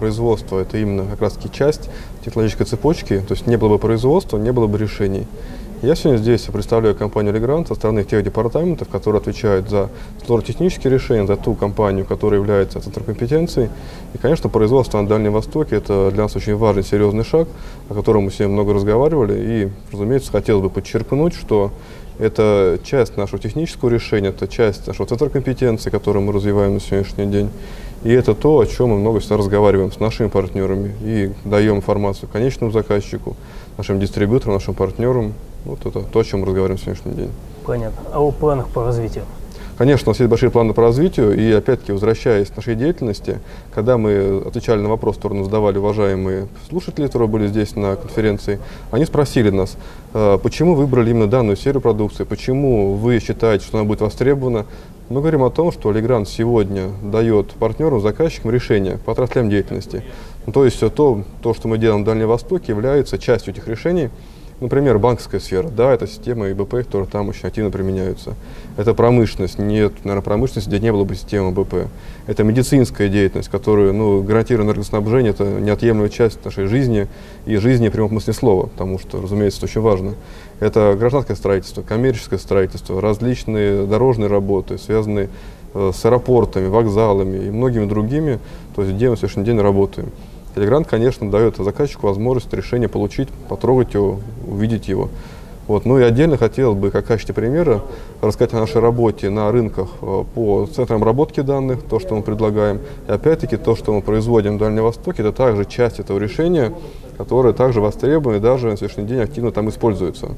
производство – это именно как раз таки часть технологической цепочки, то есть не было бы производства, не было бы решений. Я сегодня здесь представляю компанию Legrand со стороны тех департаментов, которые отвечают за сложно-технические решения, за ту компанию, которая является центром компетенции. И, конечно, производство на Дальнем Востоке – это для нас очень важный, серьезный шаг, о котором мы сегодня много разговаривали. И, разумеется, хотелось бы подчеркнуть, что это часть нашего технического решения, это часть нашего центра компетенции, который мы развиваем на сегодняшний день. И это то, о чем мы много всегда разговариваем с нашими партнерами и даем информацию конечному заказчику, нашим дистрибьюторам, нашим партнерам. Вот это то, о чем мы разговариваем на сегодняшний день. Понятно. А о планах по развитию? Конечно, у нас есть большие планы по развитию, и опять-таки, возвращаясь к нашей деятельности, когда мы отвечали на вопрос, который нам задавали уважаемые слушатели, которые были здесь на конференции, они спросили нас, «А почему выбрали именно данную серию продукции, почему вы считаете, что она будет востребована. Мы говорим о том, что Легрант сегодня дает партнерам, заказчикам решения по отраслям деятельности. Ну, то есть то, то, что мы делаем на Дальнем Востоке, является частью этих решений, Например, банковская сфера, да, это системы ИБП, которые там очень активно применяются. Это промышленность, нет, наверное, промышленность, где не было бы системы БП. Это медицинская деятельность, которую, ну, гарантированное энергоснабжение, это неотъемлемая часть нашей жизни и жизни в прямом смысле слова, потому что, разумеется, это очень важно. Это гражданское строительство, коммерческое строительство, различные дорожные работы, связанные э, с аэропортами, вокзалами и многими другими, то есть где мы сегодняшний день работаем. Телегрант, конечно, дает заказчику возможность решение получить, потрогать его, увидеть его. Вот. Ну и отдельно хотел бы, как в качестве примера, рассказать о нашей работе на рынках э, по центрам обработки данных, то, что мы предлагаем. И опять-таки то, что мы производим в Дальнем Востоке, это также часть этого решения, которое также востребовано и даже на сегодняшний день активно там используется.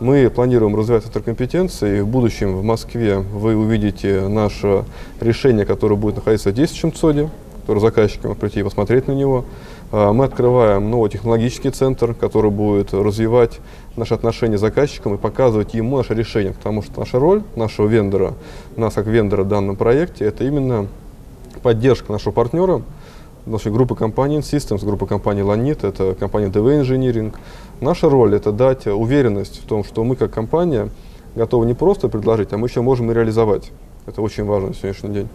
Мы планируем развивать центр компетенции. В будущем в Москве вы увидите наше решение, которое будет находиться в действующем ЦОДе который заказчикам прийти и посмотреть на него. А, мы открываем новый технологический центр, который будет развивать наши отношения с заказчиком и показывать ему наше решение, потому что наша роль нашего вендора, нас как вендора в данном проекте, это именно поддержка нашего партнера, нашей группы компаний Systems, группа компаний Lanit, это компания DV Engineering. Наша роль это дать уверенность в том, что мы как компания готовы не просто предложить, а мы еще можем и реализовать. Это очень важно на сегодняшний день.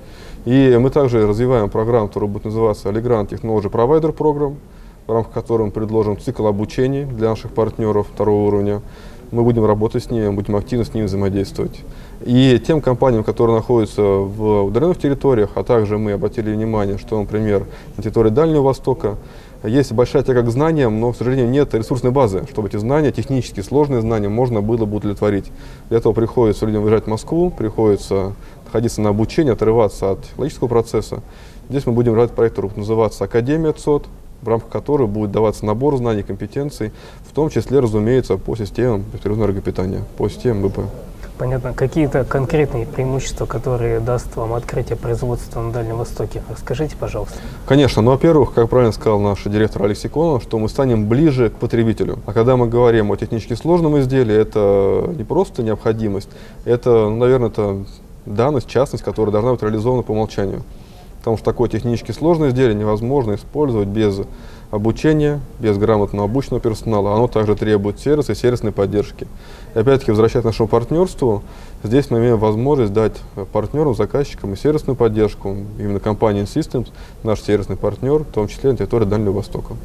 И мы также развиваем программу, которая будет называться Allegrant Technology Provider Program, в рамках которой мы предложим цикл обучения для наших партнеров второго уровня. Мы будем работать с ними, будем активно с ними взаимодействовать. И тем компаниям, которые находятся в удаленных территориях, а также мы обратили внимание, что, например, на территории Дальнего Востока есть большая тяга к знаниям, но, к сожалению, нет ресурсной базы, чтобы эти знания, технически сложные знания, можно было бы удовлетворить. Для этого приходится людям выезжать в Москву, приходится находиться на обучение, отрываться от логического процесса. Здесь мы будем развивать проект, который называться Академия ЦОД, в рамках которой будет даваться набор знаний, компетенций, в том числе, разумеется, по системам беспрерывного энергопитания, по системам БП. Понятно. Какие-то конкретные преимущества, которые даст вам открытие производства на Дальнем Востоке? Расскажите, пожалуйста. Конечно. Ну, во-первых, как правильно сказал наш директор Алексей Конов, что мы станем ближе к потребителю. А когда мы говорим о технически сложном изделии, это не просто необходимость, это, ну, наверное, это данность, частность, которая должна быть реализована по умолчанию. Потому что такое технически сложное изделие невозможно использовать без обучения, без грамотно обученного персонала. Оно также требует сервиса и сервисной поддержки. И опять-таки, возвращаясь к нашему партнерству, здесь мы имеем возможность дать партнерам, заказчикам и сервисную поддержку. Именно компания Systems, наш сервисный партнер, в том числе на территории Дальнего Востока.